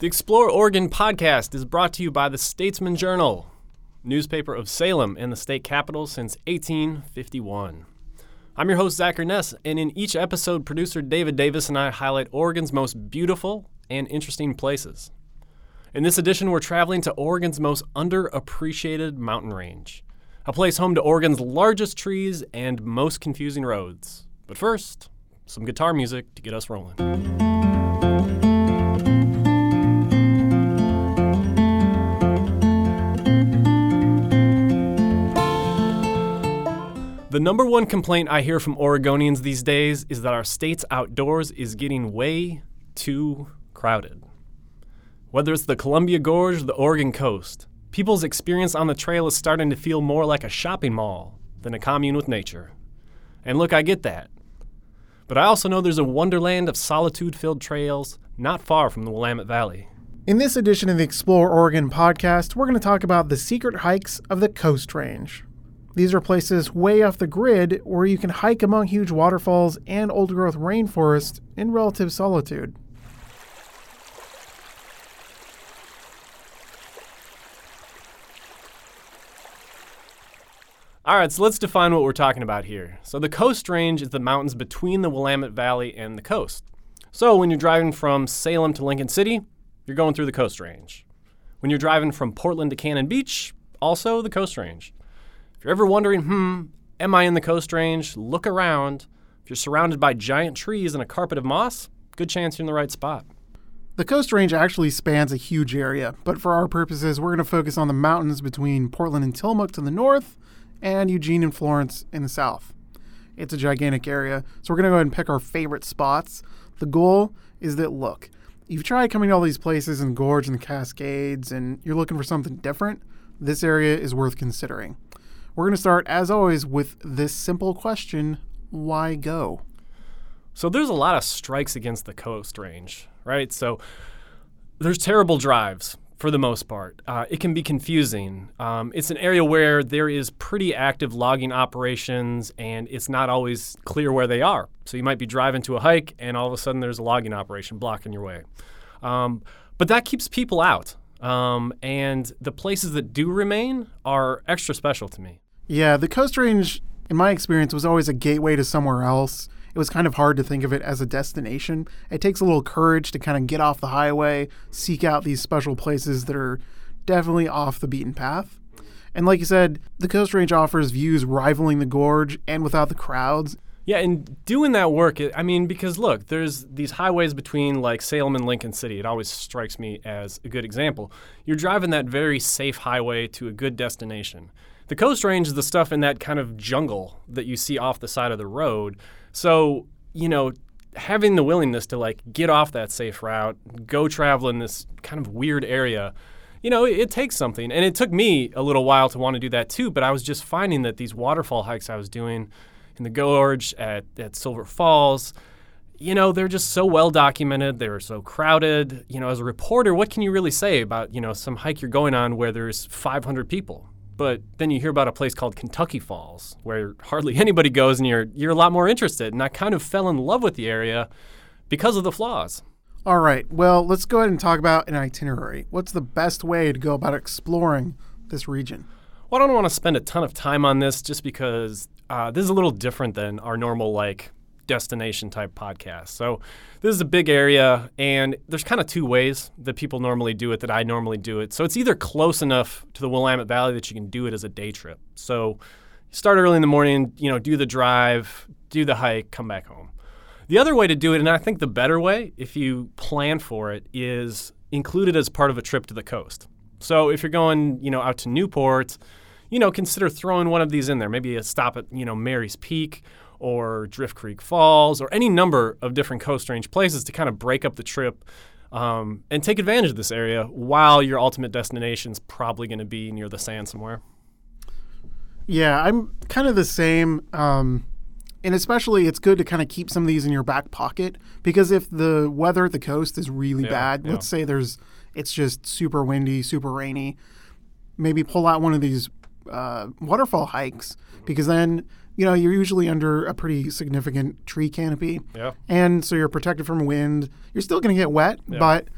The Explore Oregon podcast is brought to you by the Statesman Journal, newspaper of Salem and the state capital since 1851. I'm your host, Zach Urness, and in each episode, producer David Davis and I highlight Oregon's most beautiful and interesting places. In this edition, we're traveling to Oregon's most underappreciated mountain range, a place home to Oregon's largest trees and most confusing roads. But first, some guitar music to get us rolling. The number one complaint I hear from Oregonians these days is that our state's outdoors is getting way too crowded. Whether it's the Columbia Gorge or the Oregon coast, people's experience on the trail is starting to feel more like a shopping mall than a commune with nature. And look, I get that. But I also know there's a wonderland of solitude filled trails not far from the Willamette Valley. In this edition of the Explore Oregon podcast, we're going to talk about the secret hikes of the Coast Range. These are places way off the grid where you can hike among huge waterfalls and old growth rainforest in relative solitude. All right, so let's define what we're talking about here. So, the Coast Range is the mountains between the Willamette Valley and the coast. So, when you're driving from Salem to Lincoln City, you're going through the Coast Range. When you're driving from Portland to Cannon Beach, also the Coast Range. If you're ever wondering, hmm, am I in the Coast Range? Look around. If you're surrounded by giant trees and a carpet of moss, good chance you're in the right spot. The Coast Range actually spans a huge area, but for our purposes, we're going to focus on the mountains between Portland and Tillamook to the north and Eugene and Florence in the south. It's a gigantic area, so we're going to go ahead and pick our favorite spots. The goal is that, look, you've tried coming to all these places and Gorge and the Cascades, and you're looking for something different, this area is worth considering. We're going to start, as always, with this simple question why go? So there's a lot of strikes against the coast range, right? So there's terrible drives for the most part. Uh, it can be confusing. Um, it's an area where there is pretty active logging operations, and it's not always clear where they are. So you might be driving to a hike, and all of a sudden there's a logging operation blocking your way. Um, but that keeps people out. Um, and the places that do remain are extra special to me. Yeah, the Coast Range, in my experience, was always a gateway to somewhere else. It was kind of hard to think of it as a destination. It takes a little courage to kind of get off the highway, seek out these special places that are definitely off the beaten path. And like you said, the Coast Range offers views rivaling the gorge and without the crowds. Yeah, and doing that work, I mean, because look, there's these highways between like Salem and Lincoln City. It always strikes me as a good example. You're driving that very safe highway to a good destination. The Coast Range is the stuff in that kind of jungle that you see off the side of the road. So, you know, having the willingness to like get off that safe route, go travel in this kind of weird area, you know, it, it takes something. And it took me a little while to want to do that too, but I was just finding that these waterfall hikes I was doing in the gorge at, at Silver Falls, you know, they're just so well documented. They're so crowded. You know, as a reporter, what can you really say about, you know, some hike you're going on where there's 500 people? But then you hear about a place called Kentucky Falls, where hardly anybody goes, and you're you're a lot more interested. And I kind of fell in love with the area because of the flaws. All right. Well, let's go ahead and talk about an itinerary. What's the best way to go about exploring this region? Well, I don't want to spend a ton of time on this just because uh, this is a little different than our normal like destination type podcast. So this is a big area, and there's kind of two ways that people normally do it that I normally do it. So it's either close enough to the Willamette Valley that you can do it as a day trip. So start early in the morning, you know, do the drive, do the hike, come back home. The other way to do it, and I think the better way, if you plan for it, is include it as part of a trip to the coast. So if you're going, you know, out to Newport, you know, consider throwing one of these in there. Maybe a stop at, you know, Mary's Peak or Drift Creek Falls or any number of different Coast Range places to kind of break up the trip um, and take advantage of this area while your ultimate destination is probably going to be near the sand somewhere. Yeah, I'm kind of the same. Um, and especially, it's good to kind of keep some of these in your back pocket because if the weather at the coast is really Yeah, bad, yeah. let's say there's it's just super windy, super rainy, maybe pull out one of these uh, waterfall hikes because then you know you're usually under a pretty significant tree canopy, Yeah. and so you're protected from wind. You're still going to get wet, Yeah. but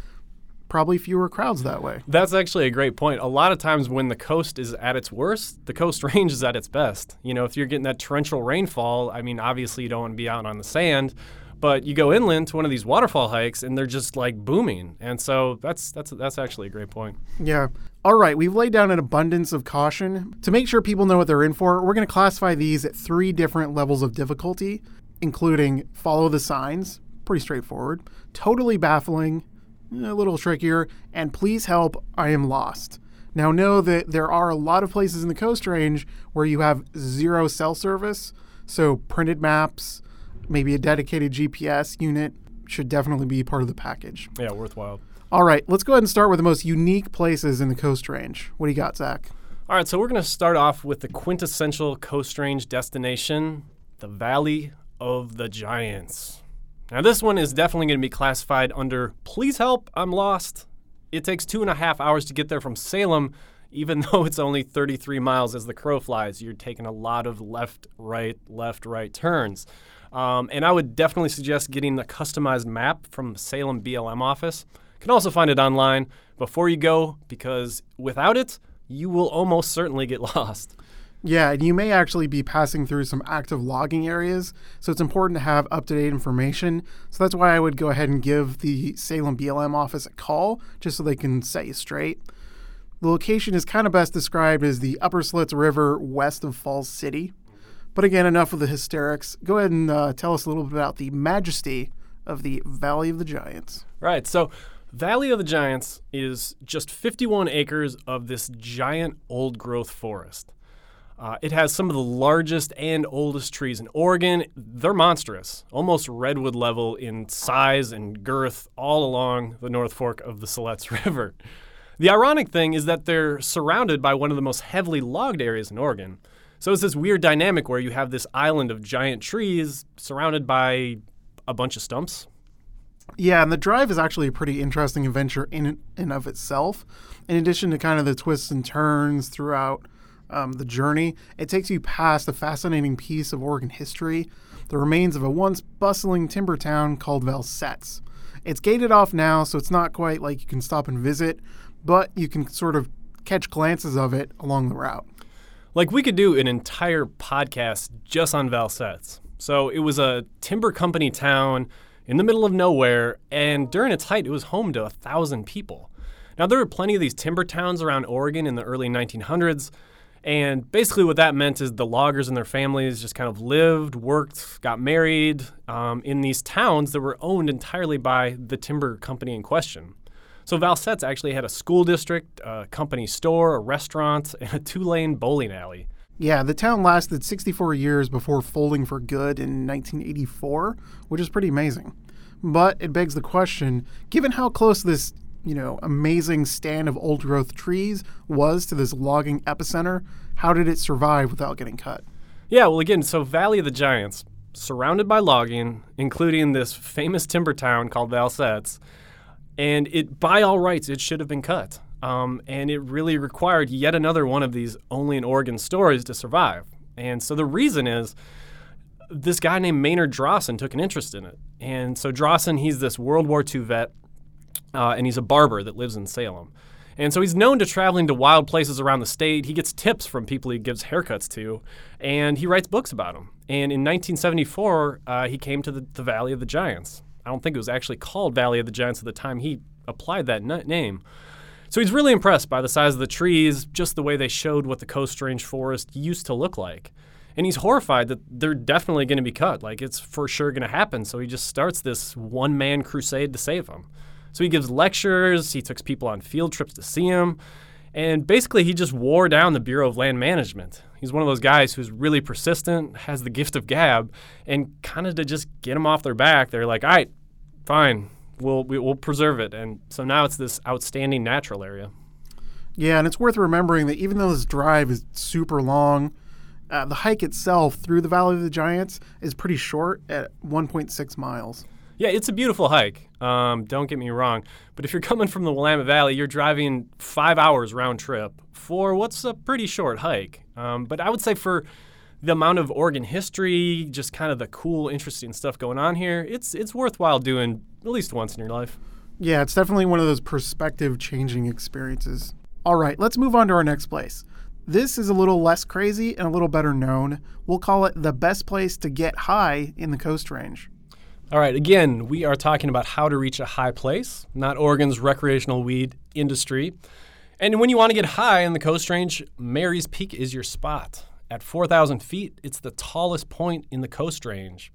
probably fewer crowds that way. That's actually a great point. A lot of times when the coast is at its worst, the coast range is at its best. You know, if you're getting that torrential rainfall, I mean, obviously you don't want to be out on the sand, but you go inland to one of these waterfall hikes and they're just like booming. And so that's that's that's actually a great point. Yeah. All right, we've laid down an abundance of caution. To make sure people know what they're in for, we're going to classify these at three different levels of difficulty, including follow the signs, pretty straightforward, totally baffling, a little trickier, and please help, I am lost. Now, know that there are a lot of places in the Coast Range where you have zero cell service, so printed maps, maybe a dedicated GPS unit should definitely be part of the package. Yeah, worthwhile. All right, let's go ahead and start with the most unique places in the Coast Range. What do you got, Zach? All right, so we're going to start off with the quintessential Coast Range destination, the Valley of the Giants. Now, this one is definitely going to be classified under Please Help, I'm Lost. It takes two and a half hours to get there from Salem, even though it's only 33 miles as the crow flies. You're taking a lot of left, right, left, right turns. Um, and I would definitely suggest getting a customized map from the Salem BLM office. You can also find it online before you go because without it, you will almost certainly get lost. Yeah, and you may actually be passing through some active logging areas, so it's important to have up to date information. So that's why I would go ahead and give the Salem BLM office a call just so they can set you straight. The location is kind of best described as the Upper Siletz River west of Falls City. But again, enough of the hysterics. Go ahead and uh, tell us a little bit about the majesty of the Valley of the Giants. Right. So, Valley of the Giants is just 51 acres of this giant old growth forest. Uh, it has some of the largest and oldest trees in Oregon. They're monstrous, almost redwood level in size and girth all along the North Fork of the Siletz River. The ironic thing is that they're surrounded by one of the most heavily logged areas in Oregon. So it's this weird dynamic where you have this island of giant trees surrounded by a bunch of stumps. Yeah, and the drive is actually a pretty interesting adventure in and of itself. In addition to kind of the twists and turns throughout um, the journey, it takes you past a fascinating piece of Oregon history, the remains of a once bustling timber town called Valsetz. It's gated off now, so it's not quite like you can stop and visit, but you can sort of catch glances of it along the route. Like we could do an entire podcast just on Valsetz. So it was a timber company town in the middle of nowhere, and during its height, it was home to a thousand people. Now, there were plenty of these timber towns around Oregon in the early 1900s, and basically, what that meant is the loggers and their families just kind of lived, worked, got married um, in these towns that were owned entirely by the timber company in question. So Valsetz actually had a school district, a company store, a restaurant, and a two-lane bowling alley. Yeah, the town lasted 64 years before folding for good in 1984, which is pretty amazing. But it begs the question, given how close this you know, amazing stand of old growth trees was to this logging epicenter, how did it survive without getting cut? Yeah, well, again, so Valley of the Giants, surrounded by logging, including this famous timber town called Valsetz, and it, by all rights, it should have been cut. Um, and it really required yet another one of these only in Oregon stories to survive. And so the reason is this guy named Maynard Drawson took an interest in it. And so Drawson, he's this World War II vet uh, and he's a barber that lives in Salem. And so he's known to traveling to wild places around the state. He gets tips from people he gives haircuts to, and he writes books about them. And in 1974, uh, he came to the, the, Valley of the Giants. I don't think it was actually called Valley of the Giants at the time he applied that name. So he's really impressed by the size of the trees, just the way they showed what the Coast Range forest used to look like. And he's horrified that they're definitely going to be cut. Like it's for sure going to happen. So he just starts this one man crusade to save them. So he gives lectures, he takes people on field trips to see him, and basically he just wore down the Bureau of Land Management. He's one of those guys who's really persistent, has the gift of gab, and kind of to just get them off their back, they're like, all right, fine, we'll, we, will we will preserve it. And so now it's this outstanding natural area. Yeah, and it's worth remembering that even though this drive is super long, uh, the hike itself through the Valley of the Giants is pretty short at 1.6 miles. Yeah, it's a beautiful hike. Um, don't get me wrong. But if you're coming from the Willamette Valley, you're driving five hours round trip for what's a pretty short hike. Um, but I would say for the amount of Oregon history, just kind of the cool, interesting stuff going on here, it's it's worthwhile doing at least once in your life. Yeah, it's definitely one of those perspective changing experiences. All right, let's move on to our next place. This is a little less crazy and a little better known. We'll call it the best place to get high in the Coast Range. All right, again, we are talking about how to reach a high place, not Oregon's recreational weed industry. And when you want to get high in the Coast Range, Mary's Peak is your spot. At 4,000 feet, it's the tallest point in the Coast Range.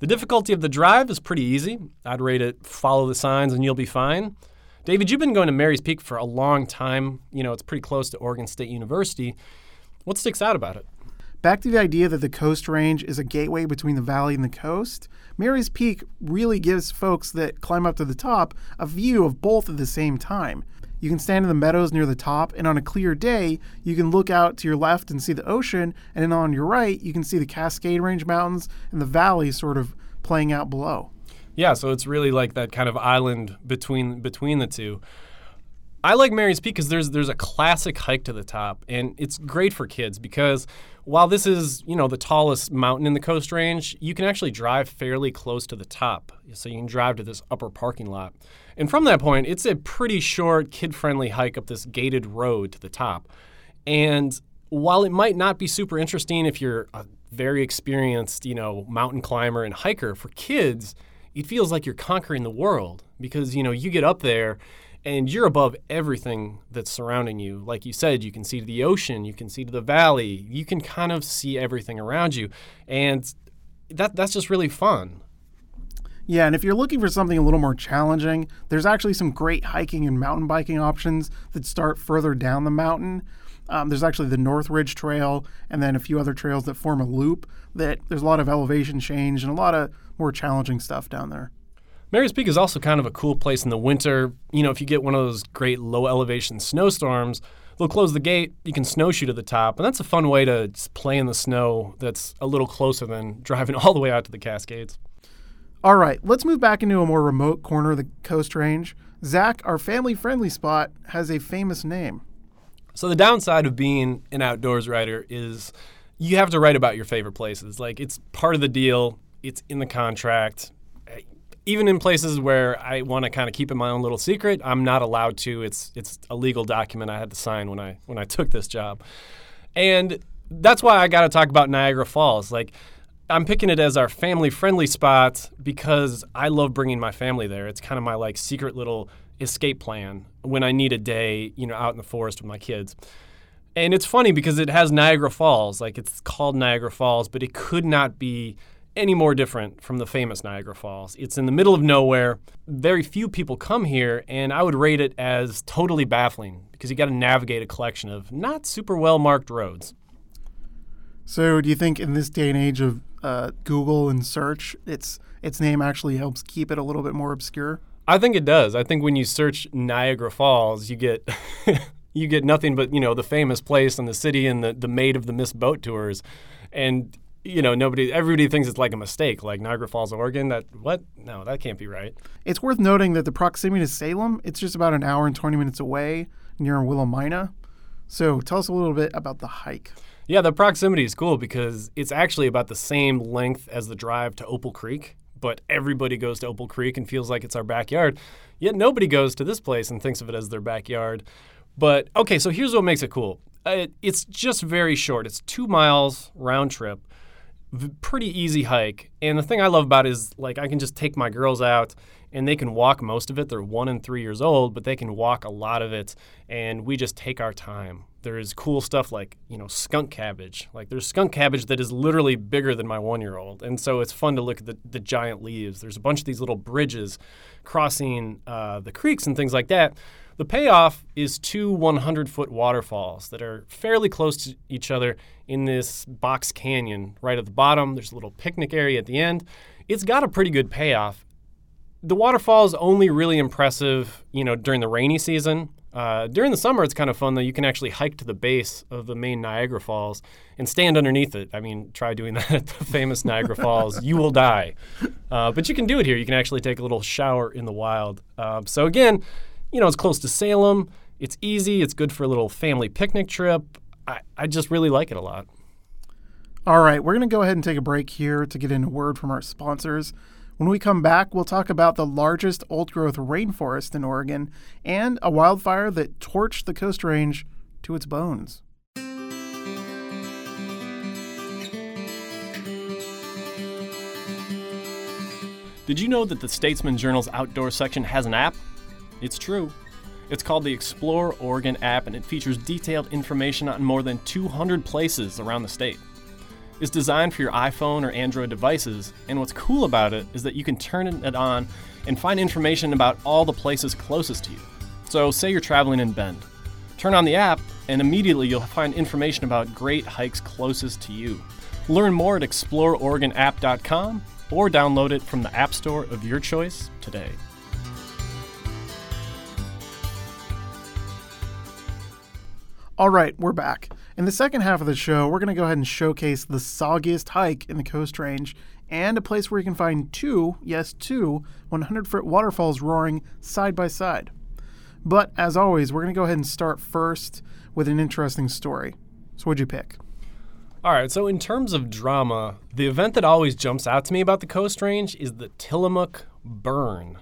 The difficulty of the drive is pretty easy. I'd rate it follow the signs and you'll be fine. David, you've been going to Mary's Peak for a long time. You know, it's pretty close to Oregon State University. What sticks out about it? Back to the idea that the Coast Range is a gateway between the valley and the coast, Mary's Peak really gives folks that climb up to the top a view of both at the same time. You can stand in the meadows near the top, and on a clear day, you can look out to your left and see the ocean, and then on your right, you can see the Cascade Range Mountains and the valley sort of playing out below. Yeah, so it's really like that kind of island between between the two. I like Mary's Peak because there's there's a classic hike to the top, and it's great for kids because while this is you know the tallest mountain in the Coast Range, you can actually drive fairly close to the top. So you can drive to this upper parking lot, and from that point, it's a pretty short, kid-friendly hike up this gated road to the top. And while it might not be super interesting if you're a very experienced you know mountain climber and hiker, for kids, it feels like you're conquering the world because you know you get up there and you're above everything that's surrounding you. Like you said, you can see to the ocean, you can see to the valley, you can kind of see everything around you, and that that's just really fun. Yeah, and if you're looking for something a little more challenging, there's actually some great hiking and mountain biking options that start further down the mountain. Um, there's actually the North Ridge Trail and then a few other trails that form a loop that there's a lot of elevation change and a lot of more challenging stuff down there. Mary's Peak is also kind of a cool place in the winter. You know, if you get one of those great low elevation snowstorms, they'll close the gate, you can snowshoe to the top, and that's a fun way to play in the snow that's a little closer than driving all the way out to the Cascades. All right, let's move back into a more remote corner of the Coast Range. Zach, our family friendly spot, has a famous name. So, the downside of being an outdoors writer is you have to write about your favorite places. Like, it's part of the deal, it's in the contract even in places where I want to kind of keep it my own little secret, I'm not allowed to. It's it's a legal document I had to sign when I when I took this job, and that's why I got to talk about Niagara Falls. Like, I'm picking it as our family friendly spot because I love bringing my family there. It's kind of my like secret little escape plan when I need a day, you know, out in the forest with my kids. And it's funny because it has Niagara Falls, like it's called Niagara Falls, but it could not be any more different from the famous Niagara Falls. It's in the middle of nowhere. Very few people come here, and I would rate it as totally baffling because you got to navigate a collection of not super well marked roads. So, do you think in this day and age of uh, Google and search, its its name actually helps keep it a little bit more obscure? I think it does. I think when you search Niagara Falls, you get you get nothing but you know the famous place and the city and the the Maid of the Mist Boat tours, and you know, nobody, everybody thinks it's like a mistake, like Niagara Falls, Oregon. That what? No, that can't be right. It's worth noting that the proximity to Salem, it's just about an hour and 20 minutes away near Willamina. So tell us a little bit about the hike. Yeah, the proximity is cool because it's actually about the same length as the drive to Opal Creek, but everybody goes to Opal Creek and feels like it's our backyard. Yet nobody goes to this place and thinks of it as their backyard. But okay, so here's what makes it cool. Uh, it's just very short. It's two miles round trip pretty easy hike. And the thing I love about is like I can just take my girls out and they can walk most of it. They're one and three years old, but they can walk a lot of it. And we just take our time. There's cool stuff like, you know, skunk cabbage. Like there's skunk cabbage that is literally bigger than my one year old. And so it's fun to look at the, the giant leaves. There's a bunch of these little bridges crossing uh, the creeks and things like that. The payoff is two 100 foot waterfalls that are fairly close to each other in this box canyon right at the bottom. There's a little picnic area at the end. It's got a pretty good payoff. The waterfall is only really impressive, you know, during the rainy season. Uh, during the summer, it's kind of fun though. You can actually hike to the base of the main Niagara Falls and stand underneath it. I mean, try doing that at the famous Niagara Falls. You will die. Uh, but you can do it here. You can actually take a little shower in the wild. Uh, so, again, you know, it's close to Salem. It's easy. It's good for a little family picnic trip. I, I just really like it a lot. All right, we're going to go ahead and take a break here to get in a word from our sponsors. When we come back, we'll talk about the largest old growth rainforest in Oregon and a wildfire that torched the Coast Range to its bones. Did you know that the Statesman Journal's outdoor section has an app? It's true. It's called the Explore Oregon app and it features detailed information on more than 200 places around the state. It's designed for your iPhone or Android devices, and what's cool about it is that you can turn it on and find information about all the places closest to you. So, say you're traveling in Bend. Turn on the app, and immediately you'll find information about great hikes closest to you. Learn more at exploreoregonapp.com or download it from the App Store of your choice today. All right, we're back. In the second half of the show, we're going to go ahead and showcase the soggiest hike in the Coast Range and a place where you can find two, yes, two, 100 foot waterfalls roaring side by side. But as always, we're going to go ahead and start first with an interesting story. So, what'd you pick? All right, so in terms of drama, the event that always jumps out to me about the Coast Range is the Tillamook Burn.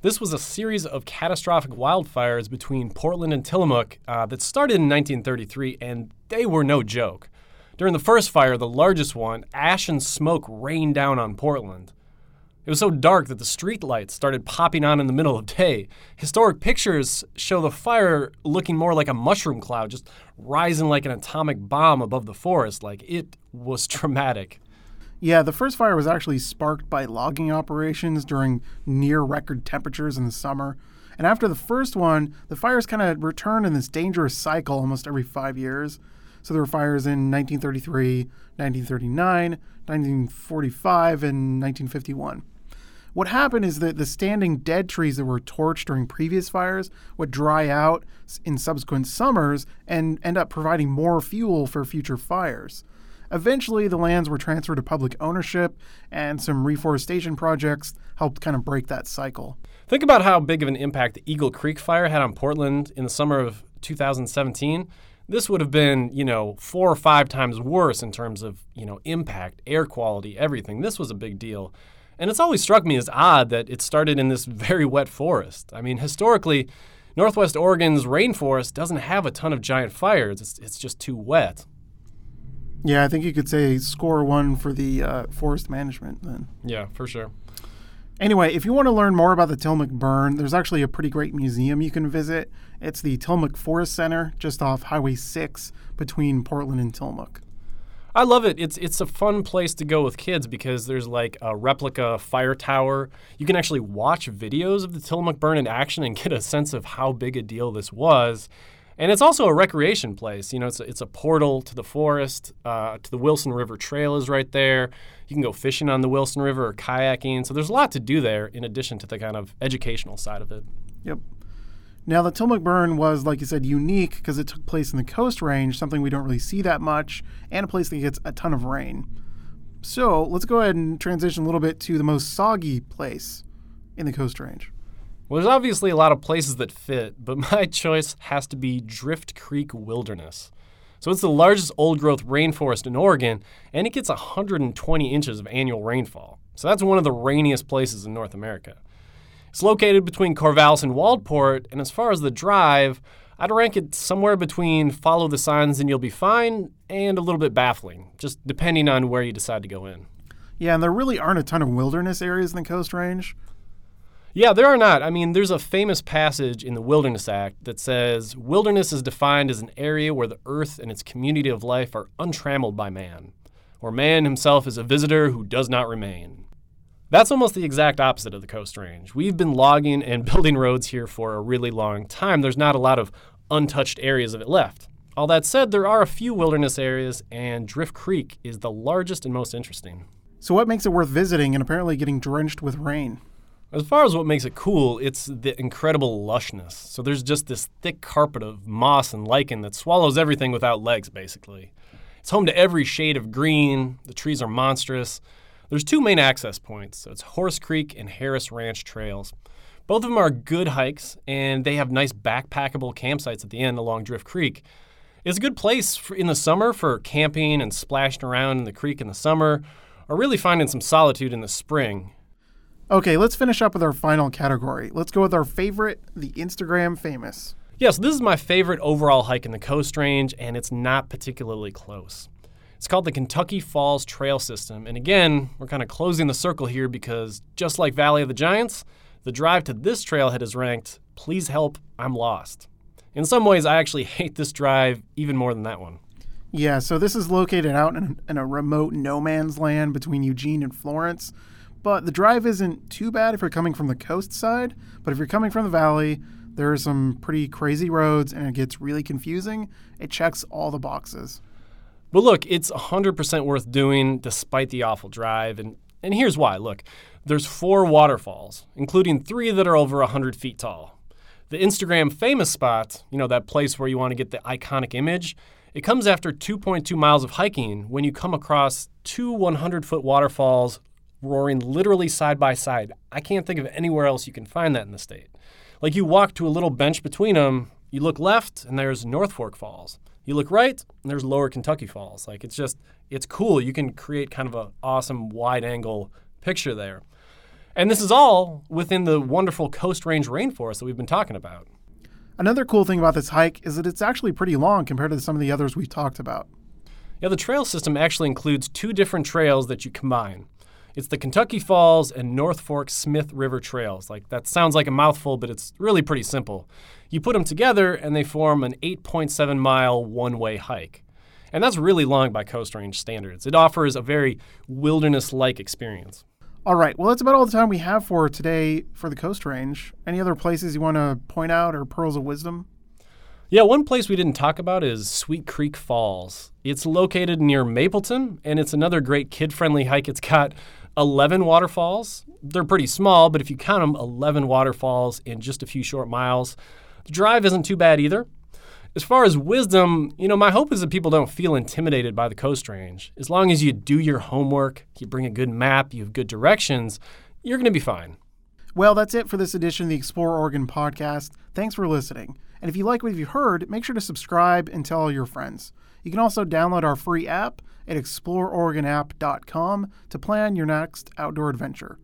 This was a series of catastrophic wildfires between Portland and Tillamook uh, that started in 1933, and they were no joke. During the first fire, the largest one, ash and smoke rained down on Portland. It was so dark that the streetlights started popping on in the middle of day. Historic pictures show the fire looking more like a mushroom cloud, just rising like an atomic bomb above the forest. Like it was traumatic. Yeah, the first fire was actually sparked by logging operations during near record temperatures in the summer. And after the first one, the fires kind of returned in this dangerous cycle almost every five years. So there were fires in 1933, 1939, 1945, and 1951. What happened is that the standing dead trees that were torched during previous fires would dry out in subsequent summers and end up providing more fuel for future fires. Eventually, the lands were transferred to public ownership, and some reforestation projects helped kind of break that cycle. Think about how big of an impact the Eagle Creek fire had on Portland in the summer of 2017. This would have been, you know, four or five times worse in terms of, you know, impact, air quality, everything. This was a big deal. And it's always struck me as odd that it started in this very wet forest. I mean, historically, Northwest Oregon's rainforest doesn't have a ton of giant fires, it's, it's just too wet. Yeah, I think you could say score one for the uh, forest management then. Yeah, for sure. Anyway, if you want to learn more about the Tillamook burn, there's actually a pretty great museum you can visit. It's the Tillamook Forest Center, just off Highway 6 between Portland and Tillamook. I love it. It's it's a fun place to go with kids because there's like a replica fire tower. You can actually watch videos of the Tillamook burn in action and get a sense of how big a deal this was. And it's also a recreation place. You know, it's a, it's a portal to the forest, uh, to the Wilson River Trail is right there. You can go fishing on the Wilson River or kayaking. So there's a lot to do there in addition to the kind of educational side of it. Yep. Now, the Tillamook burn was, like you said, unique because it took place in the Coast Range, something we don't really see that much, and a place that gets a ton of rain. So let's go ahead and transition a little bit to the most soggy place in the Coast Range. Well, there's obviously a lot of places that fit, but my choice has to be Drift Creek Wilderness. So it's the largest old growth rainforest in Oregon, and it gets 120 inches of annual rainfall. So that's one of the rainiest places in North America. It's located between Corvallis and Waldport, and as far as the drive, I'd rank it somewhere between follow the signs and you'll be fine and a little bit baffling, just depending on where you decide to go in. Yeah, and there really aren't a ton of wilderness areas in the Coast Range. Yeah, there are not. I mean, there's a famous passage in the Wilderness Act that says wilderness is defined as an area where the earth and its community of life are untrammeled by man, or man himself is a visitor who does not remain. That's almost the exact opposite of the Coast Range. We've been logging and building roads here for a really long time. There's not a lot of untouched areas of it left. All that said, there are a few wilderness areas, and Drift Creek is the largest and most interesting. So, what makes it worth visiting and apparently getting drenched with rain? As far as what makes it cool, it's the incredible lushness. So there's just this thick carpet of moss and lichen that swallows everything without legs, basically. It's home to every shade of green. The trees are monstrous. There's two main access points. So it's Horse Creek and Harris Ranch trails. Both of them are good hikes, and they have nice backpackable campsites at the end along Drift Creek. It's a good place in the summer for camping and splashing around in the creek in the summer, or really finding some solitude in the spring. Okay, let's finish up with our final category. Let's go with our favorite, the Instagram famous. Yeah, so this is my favorite overall hike in the Coast Range, and it's not particularly close. It's called the Kentucky Falls Trail System. And again, we're kind of closing the circle here because just like Valley of the Giants, the drive to this trailhead is ranked, Please help, I'm lost. In some ways, I actually hate this drive even more than that one. Yeah, so this is located out in, in a remote no man's land between Eugene and Florence. But the drive isn't too bad if you're coming from the coast side. But if you're coming from the valley, there are some pretty crazy roads and it gets really confusing. It checks all the boxes. But look, it's 100% worth doing despite the awful drive. And, and here's why. Look, there's four waterfalls, including three that are over 100 feet tall. The Instagram famous spot, you know, that place where you want to get the iconic image, it comes after 2.2 miles of hiking when you come across two 100 foot waterfalls roaring literally side by side. I can't think of anywhere else you can find that in the state. Like you walk to a little bench between them, you look left, and there's North Fork Falls. You look right, and there's Lower Kentucky Falls. Like it's just, it's cool. You can create kind of an awesome wide angle picture there. And this is all within the wonderful Coast Range rainforest that we've been talking about. Another cool thing about this hike is that it's actually pretty long compared to some of the others we've talked about. Yeah, the trail system actually includes two different trails that you combine. It's the Kentucky Falls and North Fork Smith River trails. Like that sounds like a mouthful, but it's really pretty simple. You put them together and they form an 8.7 mile one way hike. And that's really long by Coast Range standards. It offers a very wilderness like experience. All right. Well, that's about all the time we have for today for the Coast Range. Any other places you want to point out or pearls of wisdom? Yeah, one place we didn't talk about is Sweet Creek Falls. It's located near Mapleton, and it's another great kid friendly hike. It's got 11 waterfalls. They're pretty small, but if you count them, 11 waterfalls in just a few short miles. The drive isn't too bad either. As far as wisdom, you know, my hope is that people don't feel intimidated by the Coast Range. As long as you do your homework, you bring a good map, you have good directions, you're going to be fine. Well, that's it for this edition of the Explore Oregon podcast. Thanks for listening. And if you like what you've heard, make sure to subscribe and tell all your friends. You can also download our free app at exploreoregonapp.com to plan your next outdoor adventure.